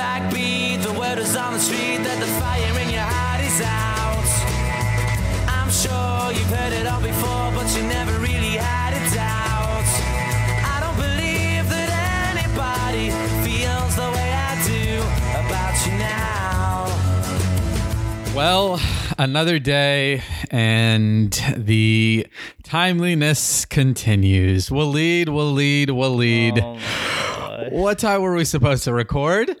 backbeat. The word is on the street that the fire in your heart is out. I'm sure you've heard it all before, but you never really had a doubt. I don't believe that anybody feels the way I do about you now. Well, another day, and the timeliness continues. Waleed, we'll lead, Waleed. Oh. What time were we supposed to record?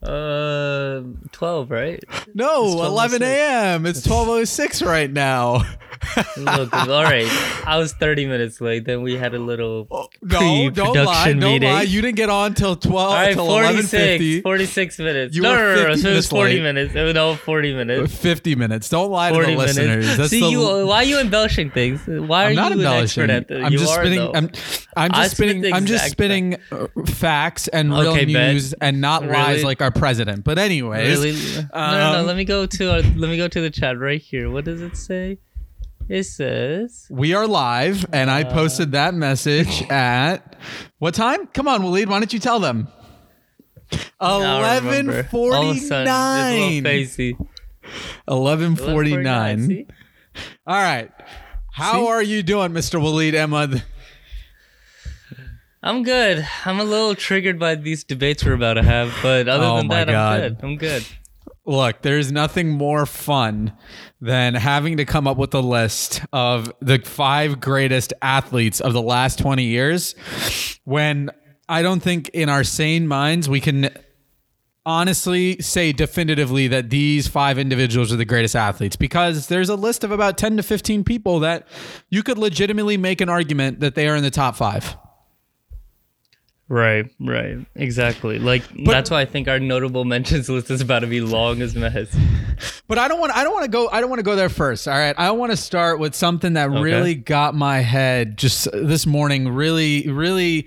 Uh, twelve, right? No, 11 a.m. It's 12:06 right now. Look, all right. I was thirty minutes late. Then we had a little Oh, No, don't lie, pre-production don't meeting. lie. You didn't get on till 12 all right, till 46, 46 minutes. You no, were no, no, no, So it was forty late. minutes. It was no forty minutes. 50 minutes. Don't lie to the 40 listeners. minutes. That's See, the, you, why are you embellishing things? Why are I'm not you an embellishing. expert at this? I'm you just are, spitting. though. I'm, I'm just spitting. the I'm just spitting uh, facts and real Okay, bet. news and not lies like our president. But anyways, Really? no, no, no. um, Let me go to our, let me go to the chat right here. What does it say? It says we are live, and Uh. I posted that message at what time? Come on, Waleed. Why don't you tell them? Eleven remember. All of a forty nine. this little facey. Eleven forty 11:49, nine. All right. How See? are you doing, Mr. Waleed Ahmad? I'm good. I'm a little triggered by these debates we're about to have, but other Oh than that, God. I'm good. I'm good. Look, there's nothing more fun than having to come up with a list of the five greatest athletes of the last 20 years when I don't think in our sane minds we can honestly say definitively that these five individuals are the greatest athletes because there's a list of about 10 to 15 people that you could legitimately make an argument that they are in the top five. Right, right, exactly. Like that's why I think our notable mentions list is about to be long as mess. But I don't want I don't want to go I don't want to go there first. All right. I want to start with something that really got my head just this morning really really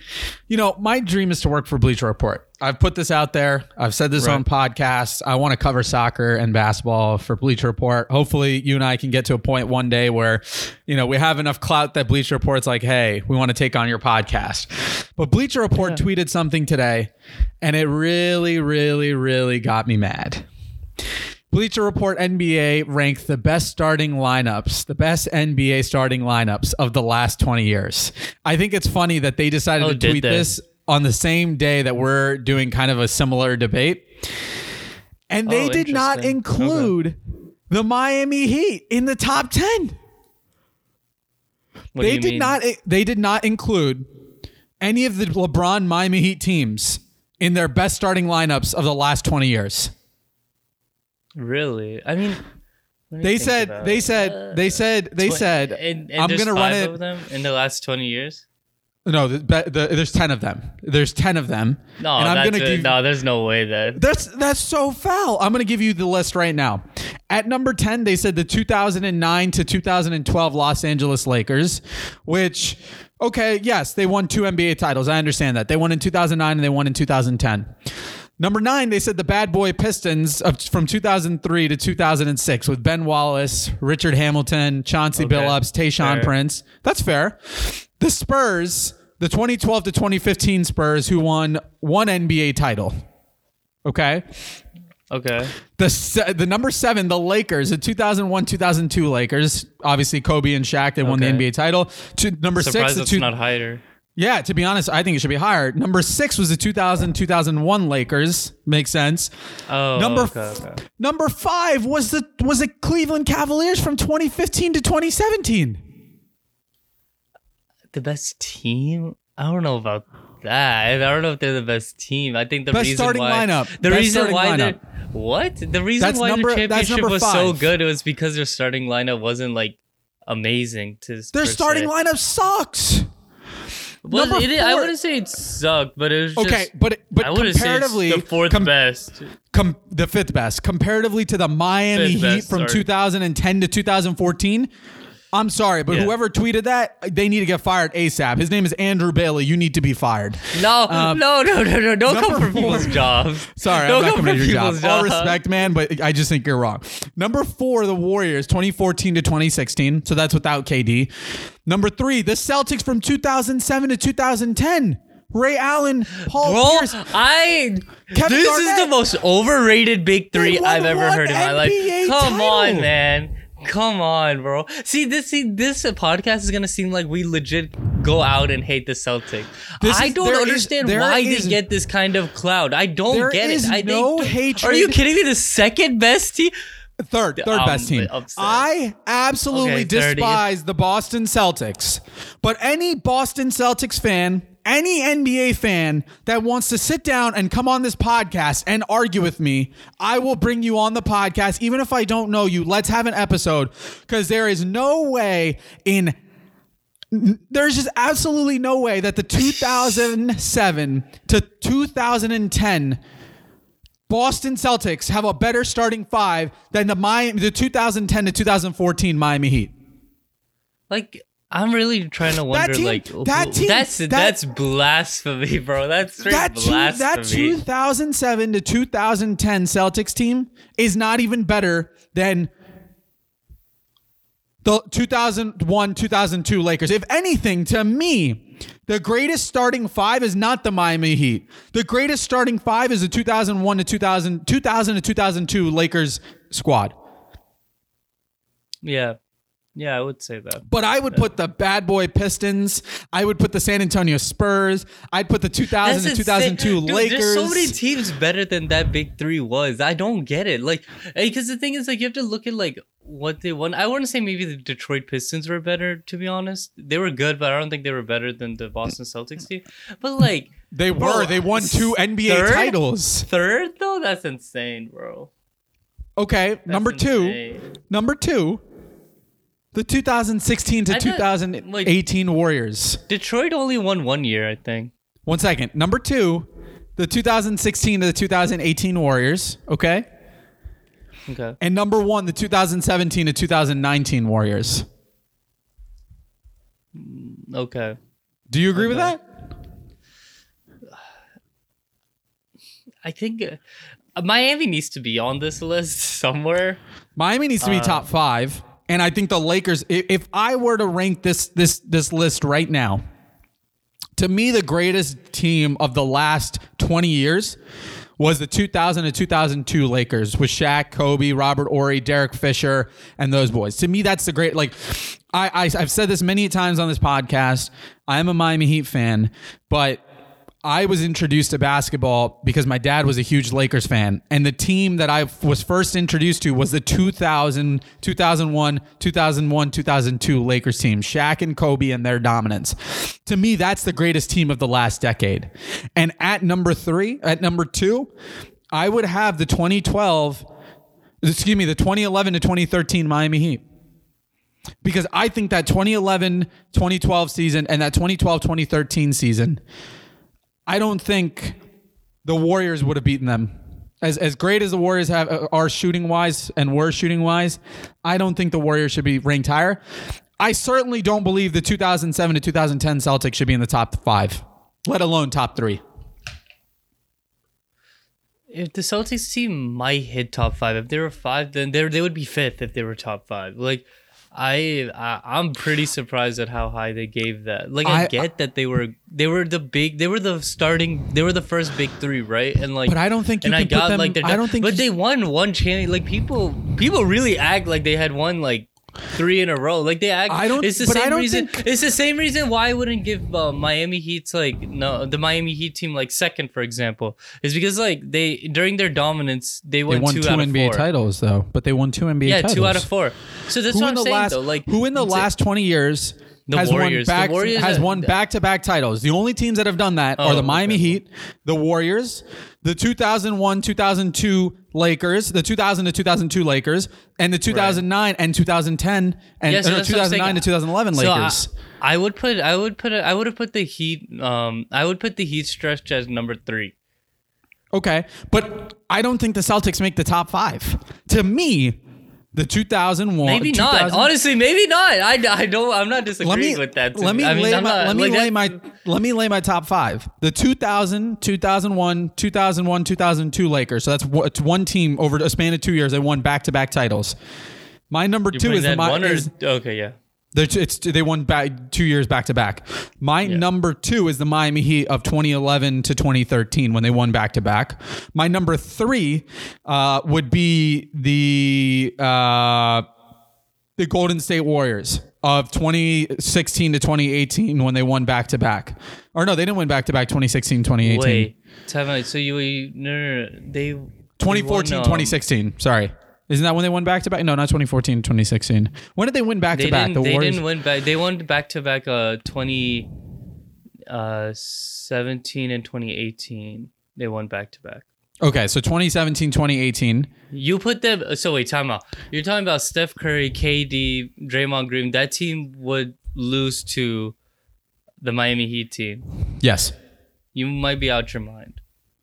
you know, my dream is to work for Bleacher Report. I've put this out there. I've said this Right. on podcasts. I want to cover soccer and basketball for Bleacher Report. Hopefully, you and I can get to a point one day where, you know, we have enough clout that Bleacher Report's like, "Hey, we want to take on your podcast." But Bleacher Report tweeted something today, and it really, really, really got me mad. Bleacher Report NBA ranked the best starting lineups, the best NBA starting lineups of the last 20 years. I think it's funny that they decided Oh, to tweet this on the same day that we're doing kind of a similar debate. And they Oh, did not include the Miami Heat in the top 10. What they did mean? not they did not include any of the LeBron Miami Heat teams in their best starting lineups of the last 20 years. Really. I mean, They said they it. said they uh, said they said and, and I'm there's gonna run five it. of them in the last twenty years. No, the, the, there's ten of them. There's ten of them. No, and I'm that's gonna a- give. no. There's no way that. That's that's so foul. I'm gonna give you the list right now. At number ten, they said the 2009 to 2012 Los Angeles Lakers, which okay, yes, they won two NBA titles. I understand that they won in 2009 and they won in 2010. Number nine, they said the Bad Boy Pistons of, from 2003 to 2006 with Ben Wallace, Richard Hamilton, Chauncey Okay. Billups, Tayshaun Fair. Prince. That's fair. The Spurs, the 2012 to 2015 Spurs, who won one NBA title. Okay. Okay. The the number seven, the Lakers, the 2001 2002 Lakers. Obviously, Kobe and Shaq, they won the NBA title. To, number Surprised six, the it's two, not higher. Yeah, to be honest, I think it should be higher. Number six was the 2000 2001 Lakers. Makes sense. Oh, Number okay, f- okay. Number five was the was the Cleveland Cavaliers from 2015 to 2017. The best team? I don't know about that. I don't know if they're the best team. I think the Best reason starting why lineup. the Best reason why lineup. what the reason That's why number- their championship was so five. good was because their starting lineup wasn't like amazing to Their starting se. lineup sucks. Well, number it, is- I wouldn't say it sucked, but it was just, Okay, but but I comparatively, it's the fourth com- best. com- the fifth best comparatively to the Miami Fifth Heat best, from sorry. 2010 to 2014. I'm sorry, but Yeah. whoever tweeted that, they need to get fired ASAP. His name is Andrew Bailey. You need to be fired. No, no, no, no, no! Don't come Um, number for people's jobs. Sorry, don't I'm not come coming to for your job. people's All respect, man, but I just think you're wrong. Number four, the Warriors, 2014 to 2016. So that's without KD. Number three, the Celtics from 2007 to 2010 Ray Allen, Paul Bro, Pierce. I Kevin this is the most overrated big three I've ever heard in my life. Come title. on, man. Come on, bro. See this see this podcast is gonna seem like we legit go out and hate the Celtics. This I is- don't there is- understand there why is- they get this kind of cloud. I don't There get is it. I no think, hatred- Are you kidding me? The second best team. Third, third best team. upset. I absolutely Okay, 30. despise the Boston Celtics. But any Boston Celtics fan, any NBA fan that wants to sit down and come on this podcast and argue with me, I will bring you on the podcast. Even if I don't know you, let's have an episode. Because there is no way in there's just absolutely no way that the 2007 to 2010 Boston Celtics have a better starting five than the Miami, the 2010 to 2014 Miami Heat. Like I'm really trying to wonder. team- like that team- that's that- that's blasphemy, bro. That's That, two, that 2007 to 2010 Celtics team is not even better than the 2001 2002 Lakers. If anything, to me, the greatest starting five is not the Miami Heat. The greatest starting five is the 2001 to 2000 2000 to 2002 Lakers squad. yeah, yeah, I would say that. But I would put the bad boy Pistons. I would put the San Antonio Spurs. I'd put the 2000 to That's 2002. Dude, Lakers. There's so many teams better than that big three was. I don't get it. Like, eh, because the thing is, like, you have to look at like what they won. I wouldn't say maybe the Detroit Pistons were better. To be honest, they were good, but I don't think they were better than the Boston Celtics team. But like they Bro, were. They won two NBA third? titles. third though, that's insane, bro. Okay, That's number two. Number two. The 2016 to I thought, 2018 Warriors. Detroit only won one year, I think. One second. Number two. The 2016 to the 2018 Warriors. Okay. Okay. And number one, the 2017 to 2019 Warriors. Okay. Do you agree with that? I think uh, Miami needs to be on this list somewhere. Miami needs to Uh, be top five, and I think the Lakers. If I were to rank this this this list right now, to me, the greatest team of the last twenty years was the 2000 to 2002 Lakers with Shaq, Kobe, Robert Horry, Derek Fisher, and those boys. To me, that's the great. Like, I, I I've said this many times on this podcast. I'm a Miami Heat fan, but I was introduced to basketball because my dad was a huge Lakers fan. And the team that I was first introduced to was the 2000, 2001, 2001, 2002 Lakers team, Shaq and Kobe and their dominance. To me, that's the greatest team of the last decade. And at number three, at number two, I would have the 2012, excuse me, the 2011 to 2013 Miami Heat because I think that 2011 2012 season and that 2012 2013 season, I don't think the Warriors would have beaten them. As, as great as the Warriors have uh, are shooting wise and were shooting wise, I don't think the Warriors should be ranked higher. I certainly don't believe the 2007 to 2010 Celtics should be in the top five, let alone top three. If the Celtics team might hit top five, if they were five, then they they would be fifth if they were top five. Like, I, I I'm pretty surprised at how high they gave that. Like, I, I- get that they were they were the big they were the starting they were the first big three, right? And like, But I don't think you and I got them- like I don't think but they won one champion. Like people people really act like they had won like. Three in a row, like they act. I don't- It's the but I same don't reason. think- It's the same reason why I wouldn't give uh, Miami Heat's like no the Miami Heat team like second, for example, is because like they during their dominance they They won, won two, two, out of NBA four. titles though, but they won two NBA Yeah, titles. two out of four. So that's who what I'm the saying last though. Like who in the last 20 years The has Warriors. Won back Warriors has won back-to-back titles. The only teams that have done that are Oh, the Miami okay. Heat, the Warriors, the 2001-2002 Lakers, the 2000 to 2002 Lakers, and the 2009 and 2010 and Yeah, so no, that's what I'm 2009 saying. to 2011 So I- Lakers. I, would put I would put I would have put the Heat um I would put the Heat stretch as number three. okay, but I don't think the Celtics make the top 5. To me, the 2001 Maybe not. Honestly, maybe not. I, I don't I'm not disagreeing me with that. let me I mean, lay I'm my not- let me like, lay my let me lay my top five. The 2000, 2001, 2001, 2002 Lakers. So that's one- it's one team over a span of two years. They won back to back titles. My number you two is the that Mi- one or is, okay, yeah. It's, they won back two years back to back. My number two is the Miami Heat of 2011 to 2013 when they won back to back. My number three uh, would be the uh, the Golden State Warriors of 2016 to 2018 when they won back to back. Or no, they didn't win back to back 2016 2018. Wait. So you, no, no, no, they 2014 they won, um, 2016. Sorry. Isn't that when they won back to back? No, not 2014 2016. When did they win back to back? didn't. they didn't win back. They won back to back. Uh, twenty, uh, seventeen and twenty eighteen. They won back to back. Okay, so 2017 2018. You put them. So wait, time out. You're talking about Steph Curry, KD, Draymond Green. That team would lose to the Miami Heat team. Yes. You might be out your mind.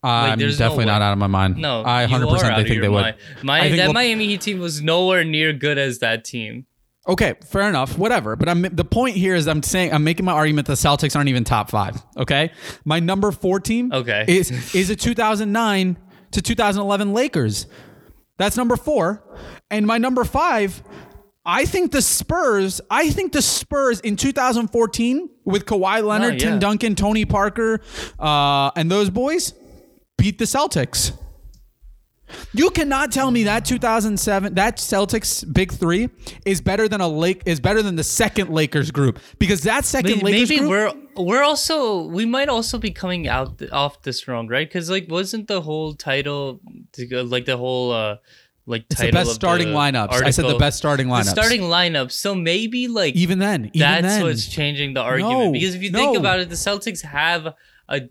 I'm no definitely way. not out of my mind. No, I 100% are think they would. My, think that we'll- Miami Heat team was nowhere near good as that team. Okay, fair enough. Whatever. But I'm the point here is I'm saying I'm making my argument the Celtics aren't even top five. Okay, my number four team. Okay. is is a 2009 to 2011 Lakers. That's number four, and my number five. I think the Spurs. I think the Spurs in 2014 with Kawhi Leonard, yeah. Tim Duncan, Tony Parker, uh, and those boys beat the Celtics. You cannot tell me that 2007 that Celtics big 3 is better than a Lake is better than the second Lakers group because that second Maybe, Lakers maybe group we're we're also we might also be coming out off this wrong, right? Because like wasn't the whole title like the whole uh like it's the best of starting the lineups. I said the best starting the lineups. starting lineup. So maybe like even then, even that's then. what's changing the argument. No, because if you think about it, the Celtics have a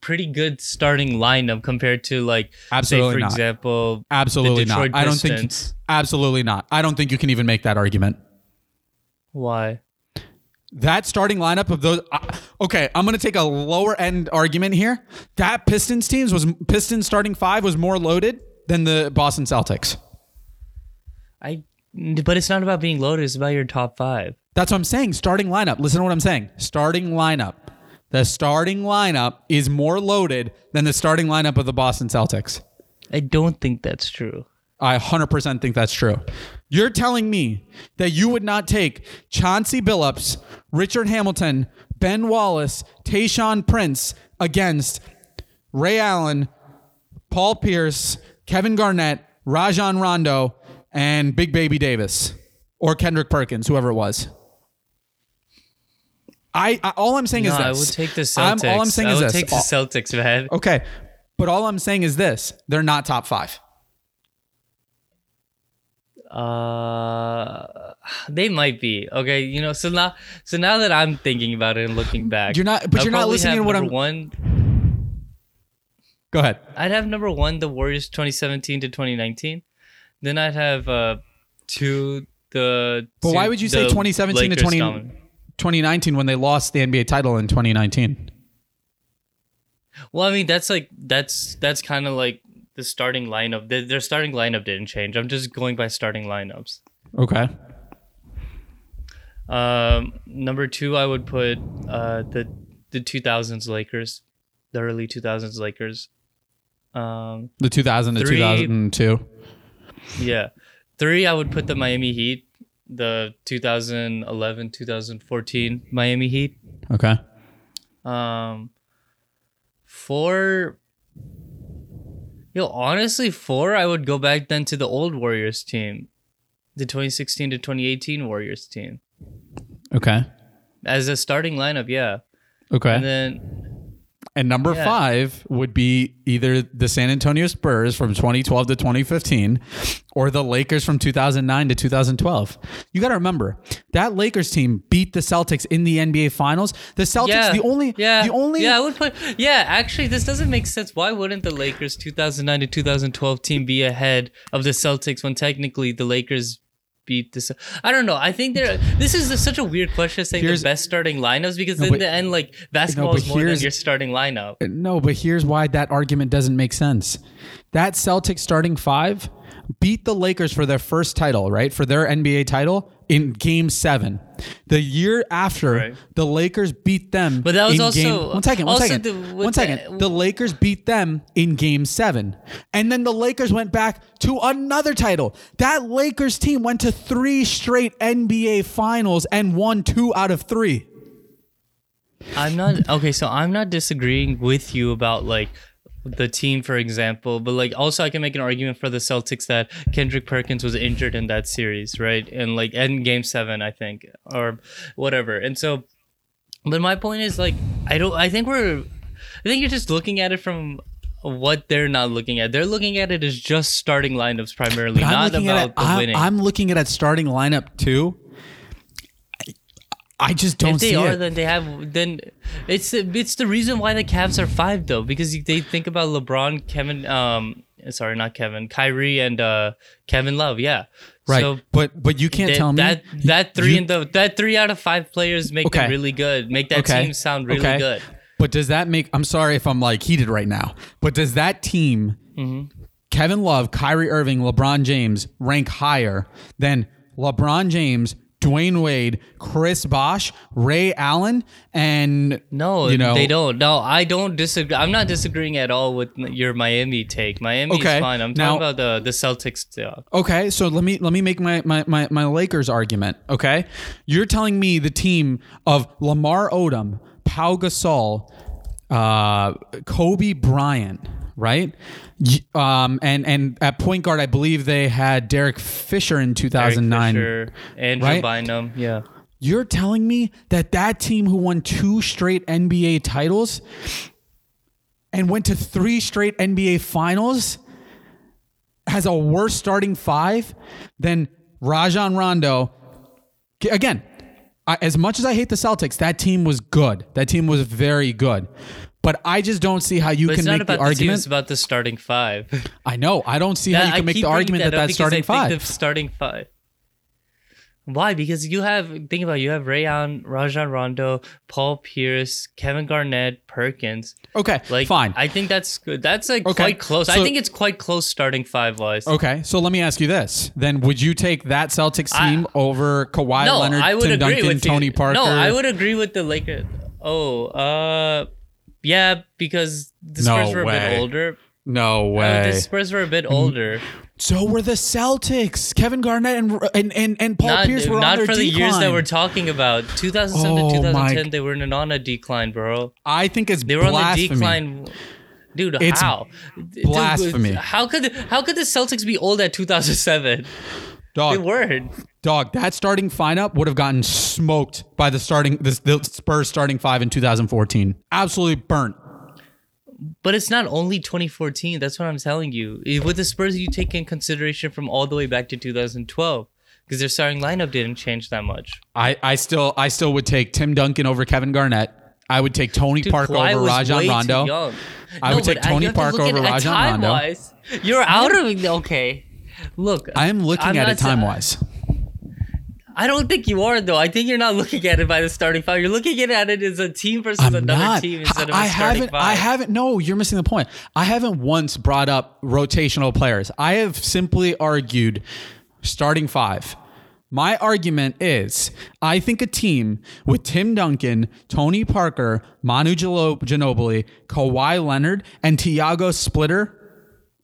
pretty good starting lineup compared to like Absolutely say for not. example absolutely the not. I don't think absolutely not. I don't think you can even make that argument. why That starting lineup of those. Uh, okay, I'm going to take a lower end argument here. That Pistons teams was Pistons starting five was more loaded than the Boston Celtics. I but it's not about being loaded, it's about your top five. That's what I'm saying. Starting lineup. Listen to what I'm saying. Starting lineup. The starting lineup is more loaded than the starting lineup of the Boston Celtics. I don't think that's true. I 100% think that's true. You're telling me that you would not take Chauncey Billups, Richard Hamilton, Ben Wallace, Tayshaun Prince against Ray Allen, Paul Pierce, Kevin Garnett, Rajon Rondo, and Big Baby Davis or Kendrick Perkins, whoever it was. I, I all I'm saying No, is this. I would take the I'm- Celtics. all I'm saying I is would this. take the Celtics, man. Okay. But all I'm saying is this they're not top five. Uh, they might be okay. You know, so now, so now that I'm thinking about it and looking back, You're not- but I'd you're not listening have to what number I'm- One, Go ahead. I'd have number one the Warriors 2017 to 2019. Then I'd have uh two the. But two- why would you say the 2017 to Lakers 20, dominant. 2019 when they lost the NBA title in 2019? Well, I mean that's like that's that's kind of like the starting lineup. Their, their starting lineup didn't change. I'm just going by starting lineups. Okay. Um, number two, I would put uh the the 2000s Lakers, the early 2000s Lakers. Um, The 2000 to Three- 2002. yeah. Three, I would put the Miami Heat, the 2011 2014 Miami Heat. Okay. Um, four. Yo, honestly, four. I would go back then to the old Warriors team, the 2016 to 2018 Warriors team Okay. as a starting lineup. Yeah, Okay. and And, number yeah. five would be either the San Antonio Spurs from 2012 to 2015 or the Lakers from 2009 to 2012. You got to remember that Lakers team beat the Celtics in the NBA Finals. The Celtics, yeah, the only, yeah, the only, yeah. I would put yeah. Actually, this doesn't make sense. Why wouldn't the Lakers 2009 to 2012 team be ahead of the Celtics when technically the Lakers beat? Ce- I don't know. I think they're. This is such a weird question saying Here's- the best starting lineups because No, in but- the end, like basketball but is more than your starting lineup. No, but here's why that argument doesn't make sense. That Celtics starting five beat the Lakers for their first title, right? For their NBA title in game seven. The year after, Right. the Lakers beat them. But that was in also- game, one second, one also second, the- with one second. the- The Lakers beat them in game seven. And then the Lakers went back to another title. That Lakers team went to three straight NBA finals and won two out of three. I'm not okay. So I'm not disagreeing with you about like the team, for example, but like also I can make an argument for the Celtics that Kendrick Perkins was injured in that series, right? And like in Game Seven, I think, or whatever. And so, but my point is like I don't. I think we're. I think you're just looking at it from what they're not looking at. They're looking at it as just starting lineups primarily, not about at the I'm, winning. I'm looking at a starting lineup too. I- just don't if they are, it. then they have. Then it's it's the reason why the Cavs are five though, because they think about LeBron, Kevin, um, sorry, not Kevin, Kyrie, and uh, Kevin Love. Yeah, right. So but but you can't that, tell me that that three you- and the that three out of five players make Okay. them really good. Make that Okay. team sound really Okay. good. But does that make? I'm sorry if I'm like heated right now. But does that team, Mm-hmm. Kevin Love, Kyrie Irving, LeBron James, rank higher than LeBron James, Dwyane Wade, Chris Bosh, Ray Allen, and No, you know they don't. No, I don't disagree. I'm not disagreeing at all with your Miami take. Miami Okay, is fine. I'm now- talking about the the Celtics. Okay, so let me let me make my, my my my Lakers argument. Okay, you're telling me the team of Lamar Odom, Pau Gasol, uh, Kobe Bryant, right? Um, and and at point guard, I believe they had Derek Fisher in Derek 2009. Fisher, Andrew right? Bynum. Yeah. You're telling me that that team who won two straight NBA titles and went to three straight NBA finals has a worse starting five than Rajon Rondo. Again, I, as much as I hate the Celtics, that team was good. That team was very good. But I just don't see how you But can make the team, argument. it's about the starting five. I know. I don't see how you I can make the argument that, up that's starting I think five. The starting five. Why? Because you have think about it, you have Rayon, Rajon Rondo, Paul Pierce, Kevin Garnett, Perkins. Okay, Like fine. I think that's good. That's like Okay, quite close. I think it's quite close starting five wise. Okay, so let me ask you this: Then, would you take that Celtics I- team over Kawhi no, Leonard, I would Tim agree Duncan, with Tony. Parker? No, I would agree with the Lakers. Oh, uh, yeah, because the No Spurs were a way. bit older. No Uh, way. the Spurs were a bit older. so were the Celtics. Kevin Garnett and and and, and Paul not Pierce were on not their for the years that we're talking about. 2007 Oh, to 2010, my- they were in- on a decline, bro. I think it's They were on the decline. Dude, It's how? Dude, blasphemy. how could how could the Celtics be old at 2007? Dog, weren't. dog. That starting lineup would have gotten smoked by the starting the, the Spurs starting five in 2014. Absolutely burnt. But it's not only 2014. That's what I'm telling you. With the Spurs, you take in consideration from all the way back to 2012 because their starting lineup didn't change that much. I, I still I still would take Tim Duncan over Kevin Garnett. I would take Tony Dude, Parker Kawhi over Rajon Rondo. I would take Tony Parker over Rajon Rondo. You're out of. Okay. Look, I am looking I'm at it time wise. I don't think you are though. I think you're not looking at it by the starting five. You're looking at it as a team versus I'm another not. team instead of a I starting haven't. five. I haven't. No, you're missing the point. I haven't once brought up rotational players. I have simply argued starting five. My argument is I think a team with Tim Duncan, Tony Parker, Manu Ginobili, Kawhi Leonard, and Tiago Splitter,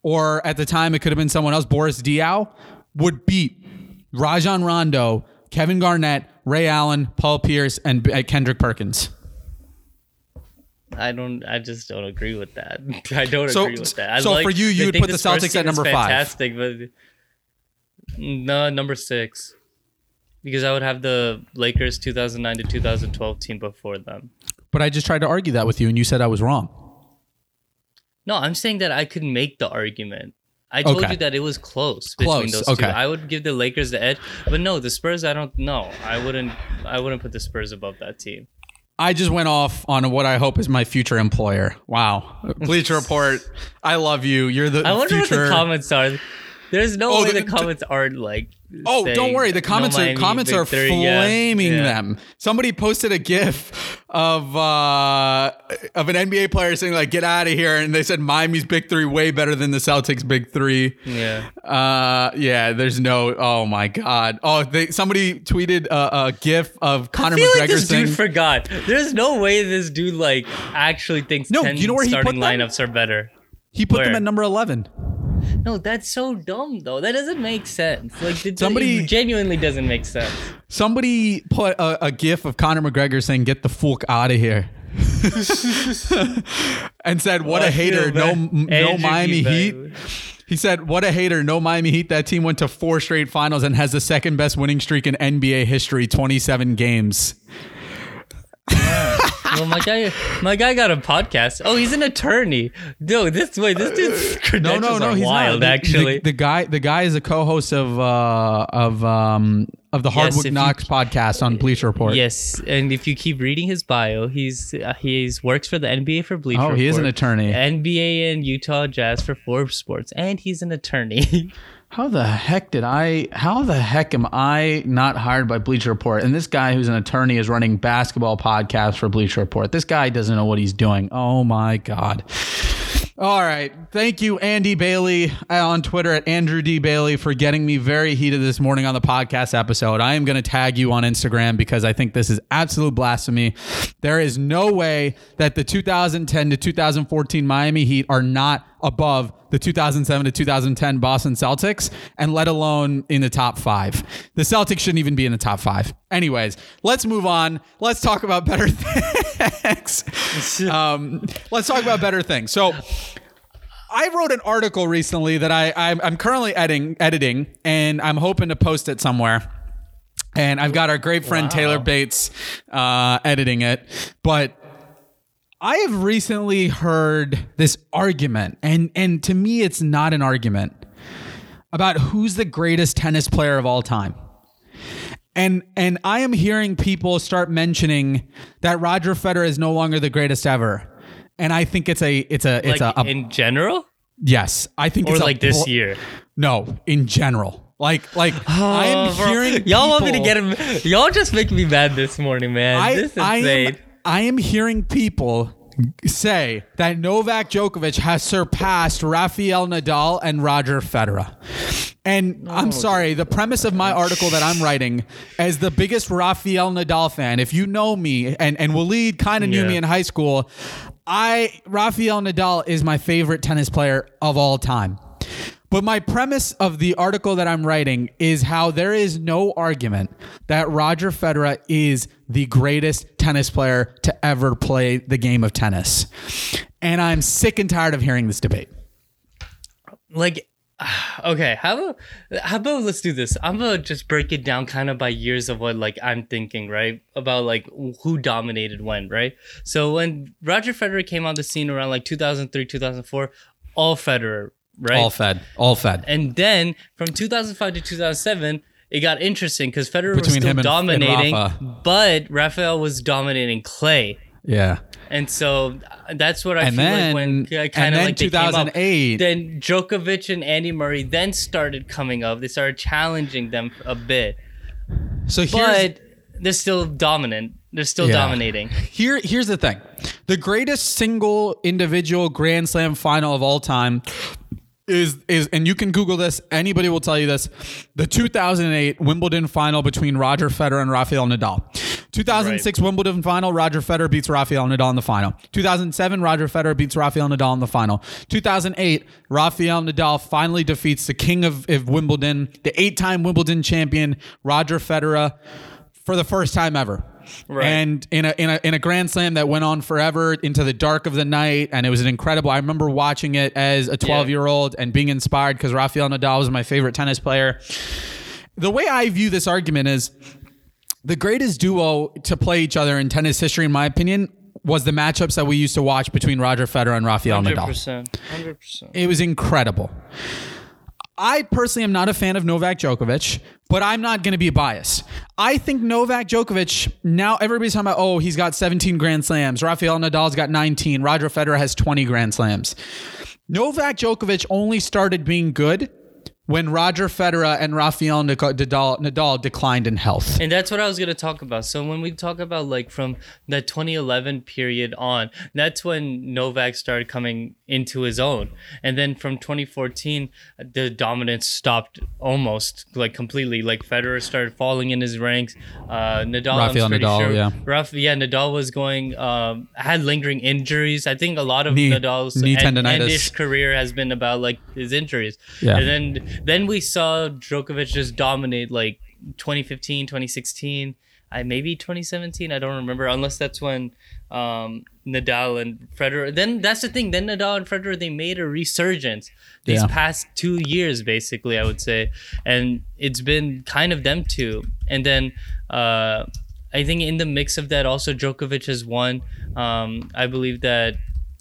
or at the time it could have been someone else, Boris Diaw, would beat Rajon Rondo, Kevin Garnett, Ray Allen, Paul Pierce, and uh, Kendrick Perkins. I don't. I just don't agree with that. I don't So- agree with that. I so like- for you, you'd put the Celtics at number five. Fantastic, but no, number six. Because I would have the Lakers 2009 to 2012 team before them. But I just tried to argue that with you, and you said I was wrong. No, I'm saying that I could make the argument. I told Okay. you that it was close between Close, those okay. two. I would give the Lakers the edge, but no, the Spurs. I don't. know. I wouldn't. I wouldn't put the Spurs above that team. I just went off on what I hope is my future employer. Wow, Bleacher Report. I love you. You're the I wonder future. what the comments are. There's no Oh, way the- the, comments aren't like. Oh, don't worry. The no comments are Miami comments are victory. Yeah, flaming yeah. them. Somebody posted a GIF of uh of an NBA player saying like "Get out of here," and they said Miami's big three way better than the Celtics big three. Yeah. Uh, yeah. There's no. Oh my god. Oh, they somebody tweeted a, a GIF of Conor I feel McGregor like this saying. dude forgot. There's no way this dude like actually thinks No, 10 you know where he put starting them? lineups are better. he put them at number eleven. No, that's so dumb though. That doesn't make sense. Like it, Somebody- it genuinely doesn't make sense. Somebody put a, a GIF of Conor McGregor saying "Get the fuck out of here." and said, "What oh, I a feel hater! No, bad. no Miami Heat." He said, "What a hater! No Miami Heat. That team went to four straight finals and has the second best winning streak in NBA history, twenty-seven games." Well, my guy, my guy got a podcast. Oh, he's an attorney. Dude, this way, this dude's No, credentials no, no, are he's wild. not. The- actually, the, the guy, the guy is a co-host of uh, of um, of the Yes, Hardwood if you- podcast on Bleacher Report. yes, and if you keep reading his bio, he's uh, he's works for the NBA for Bleacher Oh, he is an attorney. NBA and Utah Jazz for Forbes Sports, and he's an attorney. How the heck did I? How the heck am I not hired by Bleacher Report? And this guy who's an attorney is running basketball podcasts for Bleacher Report. This guy doesn't know what he's doing. Oh my god. All right. Thank you, Andy Bailey uh, on Twitter at Andrew D. Bailey for getting me very heated this morning on the podcast episode. I am going to tag you on Instagram because I think this is absolute blasphemy. There is no way that the 2010 to 2014 Miami Heat are not above the 2007 to 2010 Boston Celtics, and let alone in the top five. The Celtics shouldn't even be in the top five. Anyways, let's move on. Let's talk about better things. um, let's talk about better things. So, I wrote an article recently that I I'm, I'm currently editing editing, and I'm hoping to post it somewhere. And I've got our great friend Taylor Bates uh, editing it, but I have recently heard this argument, and and to me, it's not an argument about who's the greatest tennis player of all time. And and I am hearing people start mentioning that Roger Federer is no longer the greatest ever. And I think it's a it's a it's like a, a in general, yes. I think or it's a like this year. No, in general. Like like oh, I am Oh, bro. hearing Y'all want me to get him? Y'all just make me mad this morning, man. I, this is I insane. am, I am hearing people say that Novak Djokovic has surpassed Rafael Nadal and Roger Federer. And I'm sorry, the premise of my article that I'm writing, as the biggest Rafael Nadal fan, if you know me, and, and Waleed kind of knew Yeah. me in high school, I Rafael Nadal is my favorite tennis player of all time. But my premise of the article that I'm writing is how there is no argument that Roger Federer is the greatest tennis player to ever play the game of tennis. And I'm sick and tired of hearing this debate. like okay how about how about let's do this i'm gonna just break it down kind of by years of what like i'm thinking right about like who dominated when right so when roger federer came on the scene around like 2003 2004 all federer right All fed. All fed. and then from 2005 to 2007 it got interesting because federer was still him and- and dominating Rafa. but rafael was dominating clay Yeah. and so uh, that's what I And feel then- like when kind and of then like they came up. 2008. Then Djokovic and Andy Murray then started coming up. They started challenging them a bit, So here's but they're still dominant. They're still Yeah. dominating. Here, here's the thing: the greatest single individual Grand Slam final of all time is is, and you can Google this. Anybody will tell you this: the 2008 Wimbledon final between Roger Federer and Rafael Nadal. 2006 Wimbledon final: Roger Federer beats Rafael Nadal in the final. 2007 Roger Federer beats Rafael Nadal in the final. 2008 Rafael Nadal finally defeats the king of, of Wimbledon, the eight-time Wimbledon champion Roger Federer, for the first time ever. Right. And in a in a in a grand slam that went on forever into the dark of the night, and it was an incredible. I remember watching it as a 12 year old and being inspired because Rafael Nadal was my favorite tennis player. The way I view this argument is the greatest duo to play each other in tennis history, in my opinion, was the matchups that we used to watch between Roger Federer and Rafael Hundred Nadal. percent. Hundred percent. It was incredible. I personally am not a fan of Novak Djokovic, but I'm not going to be biased. I think Novak Djokovic, now everybody's talking about, oh, he's got 17 Grand Slams. Rafael Nadal's got 19. Roger Federer has 20 Grand Slams. Novak Djokovic only started being good when Roger Federer and Rafael Nadal, Nadal declined in health. And that's what I was going to talk about. So when we talk about like from the 2011 period on, that's when Novak started coming into his own. And then from 2014, the dominance stopped almost like completely. Like Federer started falling in his ranks. Uh, Nadal, Rafael Nadal, sure, yeah. Raf, yeah, Nadal was going, um, had lingering injuries. I think a lot of Knee- Nadal's knee end- tendonitis. endish career has been about like his injuries. Yeah. And then then we saw Djokovic just dominate like 2015, 2016, I maybe 2017. I don't remember unless that's when um, Nadal and Federer. Then that's the thing. Then Nadal and Federer they made a resurgence these Yeah. past two years, basically. I would say, and it's been kind of them two. And then uh, I think in the mix of that, also Djokovic has won. Um, I believe that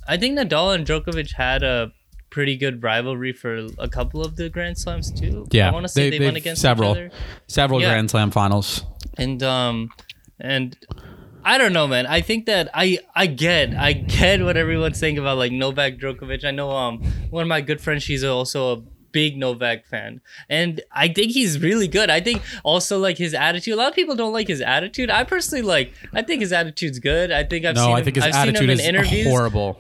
I think Nadal and Djokovic had a pretty good rivalry for a couple of the Grand Slams too. Yeah, I want to say they, they've went against several, several Yeah. Grand Slam finals. And um, and I don't know, man. I think that I I get I get what everyone's saying about like Novak Djokovic. I know um one of my good friends. She's also a big Novak fan, and I think he's really good. I think also like his attitude. A lot of people don't like his attitude. I personally like. I think his attitude's good. I think I've No, seen I him, his I've him attitude in is interviews. horrible,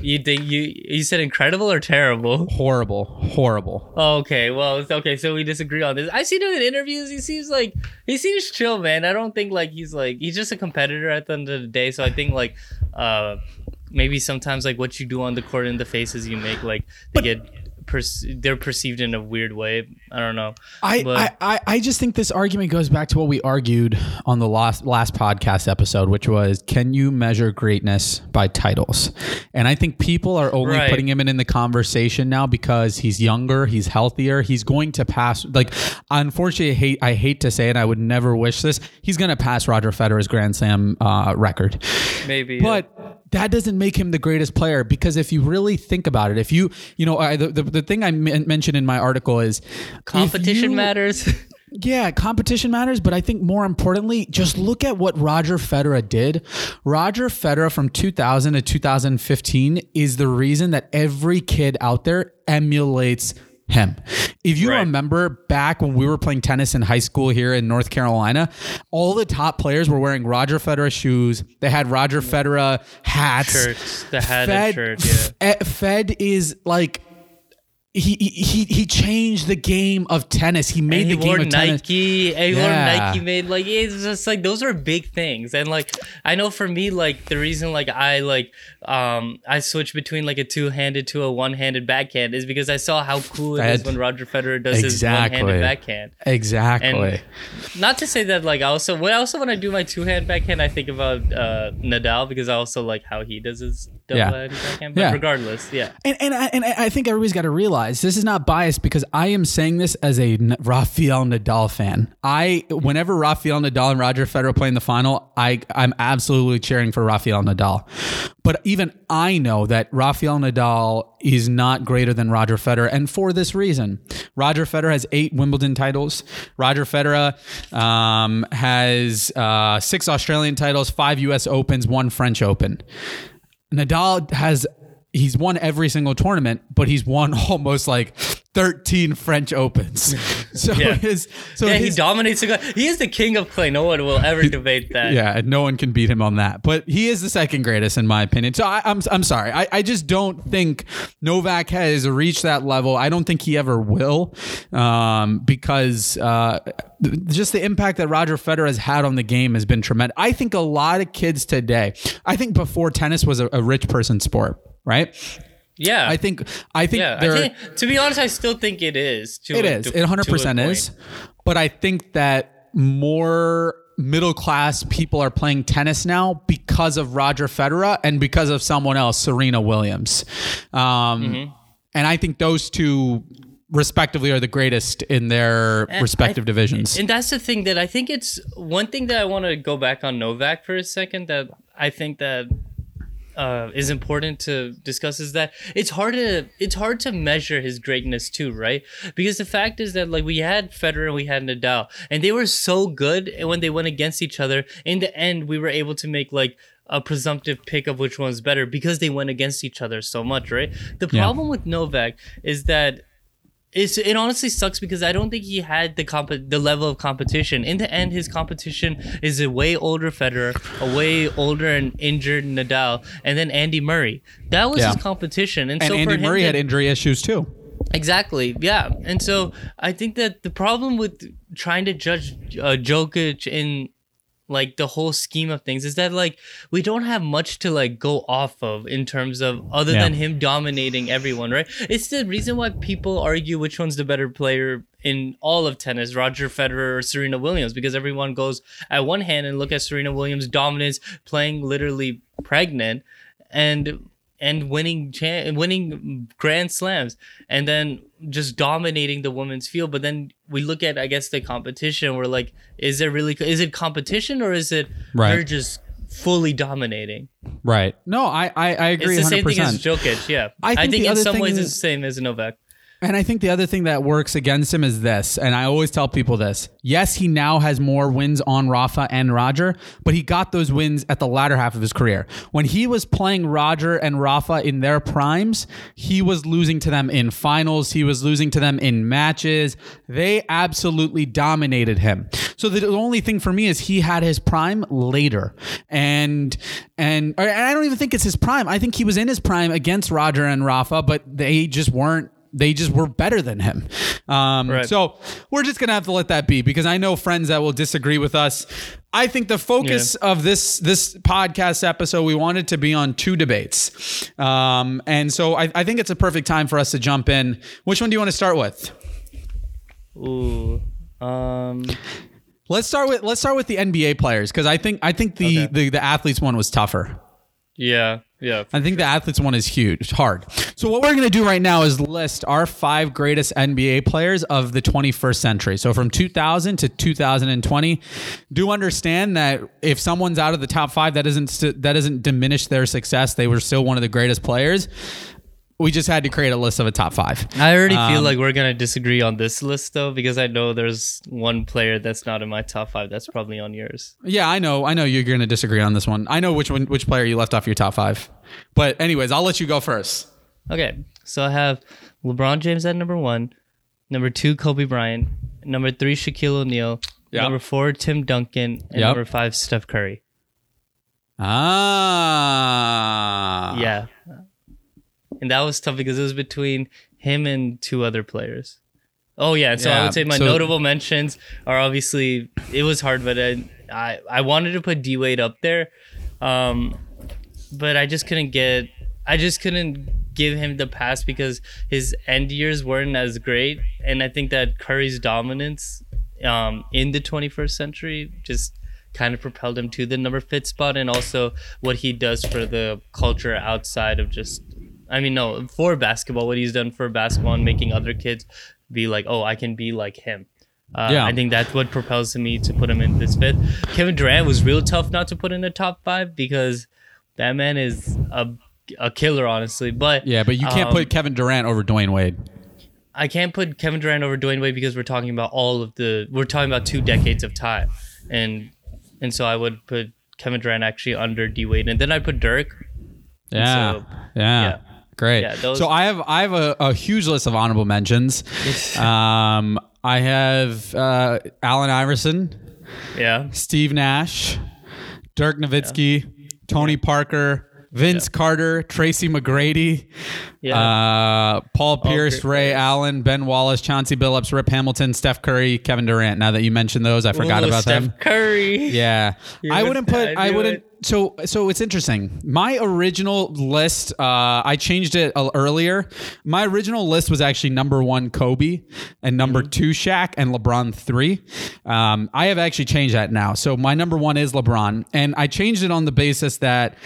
You think you you said incredible or terrible? horrible, horrible. Okay, well, it's okay. So we disagree on this. I see him in interviews. He seems like he seems chill, man. I don't think like he's like he's just a competitor at the end of the day. So I think like uh maybe sometimes like what you do on the court and the faces you make like they get perce- they're perceived in a weird way. I don't know. I, But- I, I, I just think this argument goes back to what we argued on the last last podcast episode, which was can you measure greatness by titles? And I think people are only Right. putting him in, in the conversation now because he's younger, he's healthier, he's going to pass. Like, unfortunately, I hate I hate to say it, I would never wish this. He's going to pass Roger Federer's Grand Slam uh, record. Maybe, but that doesn't make him the greatest player because if you really think about it, if you you know I, the, the the thing I mentioned in my article is competition you- matters. yeah, competition matters, but I think more importantly, just look at what Roger Federer did. Roger Federer from 2000 to 2015 is the reason that every kid out there emulates him. If you Right. remember back when we were playing tennis in high school here in North Carolina, all the top players were wearing Roger Federer shoes. They had Roger Federer hats. Shirts, the hat and shirt, yeah. Fed is like he he he changed the game of tennis. He made and he the game of tennis. And he wore Yeah. Nike made like it's just like those are big things. And like I know for me, like the reason like I like um I switched between like a two handed to a one handed backhand is because I saw how cool it is when Roger Federer does his one handed backhand. Exactly. And not to say that like I also when I also when I do my two hand backhand I think about uh Nadal because I also like how he does his double Yeah. backhand. But Yeah. regardless, yeah. And and I, and I think everybody's got to realize this is not biased because I am saying this as a Rafael Nadal fan. I whenever Rafael Nadal and Roger Federer play in the final, I I'm absolutely cheering for Rafael Nadal. But even I know that Rafael Nadal is not greater than Roger Federer, and for this reason, Roger Federer has eight Wimbledon titles. Roger Federer um, has uh, six Australian titles, five U.S. Opens, one French Open. Nadal has he's won every single tournament, but he's won almost like 13 French Opens. So Yeah. his so yeah, he dominates the guy. He is the king of clay. No one will ever debate that. yeah, and no one can beat him on that. But he is the second greatest in my opinion. So I, I'm I'm sorry. I, I just don't think Novak has reached that level. I don't think he ever will, um, because uh, just the impact that Roger Federer has had on the game has been tremendous. I think a lot of kids today. I think before tennis was a, a rich person sport, right? Yeah. I think I think Yeah, there I think, to be honest, I still think it is. To it a- is to- it one hundred percent is, but I think that more middle class people are playing tennis now because of Roger Federer and because of someone else, Serena Williams, um, Mm-hmm. and I think those two respectively are the greatest in their respective I- divisions. And that's the thing that I think it's one thing that I want to go back on Novak for a second that I think that uh, is important to discuss is that it's hard to it's hard to measure his greatness too, right? Because the fact is that like we had Federer and we had Nadal, and they were so good and when they went against each other. In the end, we were able to make like a presumptive pick of which one's better because they went against each other so much, right? The Yeah. problem with Novak is that it's it honestly sucks because I don't think he had the comp the level of competition. In the end, his competition is a way older Federer, a way older and injured Nadal, and then Andy Murray. That was Yeah. his competition. And, And so for Andy Murray to- had injury issues too. Exactly. Yeah. And so I think that the problem with trying to judge uh, Jokic in like the whole scheme of things is that like we don't have much to like go off of in terms of other Yeah. than him dominating everyone, right? It's the reason why people argue which one's the better player in all of tennis, Roger Federer or Serena Williams, because everyone goes at one hand and look at Serena Williams' dominance playing literally pregnant and and winning cha- winning grand slams and then just dominating the women's field but then we look at i guess the competition we're like is it really is it competition or is it Right. her just fully dominating Right. No, I I, I agree. it's the same 100%. thing as Jokic yeah I i think think, in some thing ways is- it's the same as Novak And I think the other thing that works against him is this, and I always tell people this. Yes, he now has more wins on Rafa and Roger, but he got those wins at the latter half of his career. When he was playing Roger and Rafa in their primes, he was losing to them in finals, he was losing to them in matches. They absolutely dominated him. So the only thing for me is he had his prime later. And and and I don't even think it's his prime. I think he was in his prime against Roger and Rafa, but they just weren't they just were better than him. Um, Right. So we're just gonna have to let that be because I know friends that will disagree with us. I think the focus of this this podcast episode we wanted to be on two debates, um, and so I, I think it's a perfect time for us to jump in. Which one do you want to start with? ooh um Let's start with let's start with the NBA players because I think I think the, Okay. the the athletes one was tougher. yeah yeah I think the athletes one is huge, it's hard. So what we're going to do right now is list our five greatest NBA players of the 21st century. So from 2000 to 2020. Do understand that if someone's out of the top five, that doesn't st- that doesn't diminish their success. They were still one of the greatest players. We just had to create a list of a top five. I already feel Um, like we're gonna disagree on this list though, because I know there's one player that's not in my top five. That's probably on yours. Yeah, I know. I know you're going to disagree on this one. I know which one, which player you left off your top five. But anyways, I'll let you go first. Okay, so I have LeBron James at number one, number two Kobe Bryant, number three Shaquille O'Neal, Yep. number four Tim Duncan, and Yep. number five Steph Curry. Ah. Yeah, and that was tough because it was between him and two other players. Oh yeah, so I would say my so- notable mentions are obviously it was hard, but I I, I wanted to put D Wade up there, um, but I just couldn't get I just couldn't give him the pass because his end years weren't as great, and I think that Curry's dominance um, in the 21st century just kind of propelled him to the number fifth spot, and also what he does for the culture outside of just I mean, no, for basketball, what he's done for basketball and making other kids be like, oh, I can be like him. Uh, Yeah. I think that's what propels me to put him in this fifth. Kevin Durant was real tough not to put in the top five because that man is a, a killer, honestly. But Yeah, but you can't um, put Kevin Durant over Dwyane Wade. I can't put Kevin Durant over Dwyane Wade because we're talking about all of the we're talking about two decades of time, and and so I would put Kevin Durant actually under D Wade, and then I put Dirk. Yeah. so, yeah. yeah. Great. Yeah, those- so I have I have a, a huge list of honorable mentions. um, I have uh, Allen Iverson, Yeah, Steve Nash, Dirk Nowitzki, Tony Parker, Vince Carter, Tracy McGrady, yeah. uh, Paul Pierce, Ray. Allen, Ben Wallace, Chauncey Billups, Rip Hamilton, Steph Curry, Kevin Durant. Now that you mentioned those, I forgot Ooh, about Steph them. Curry. Yeah, You I wouldn't put. I I wouldn't. it. So, so it's interesting. My original list, uh, I changed it earlier. My original list was actually number one Kobe, and number Mm-hmm. two Shaq, and LeBron three. Um, I have actually changed that now. So my number one is LeBron, and I changed it on the basis that.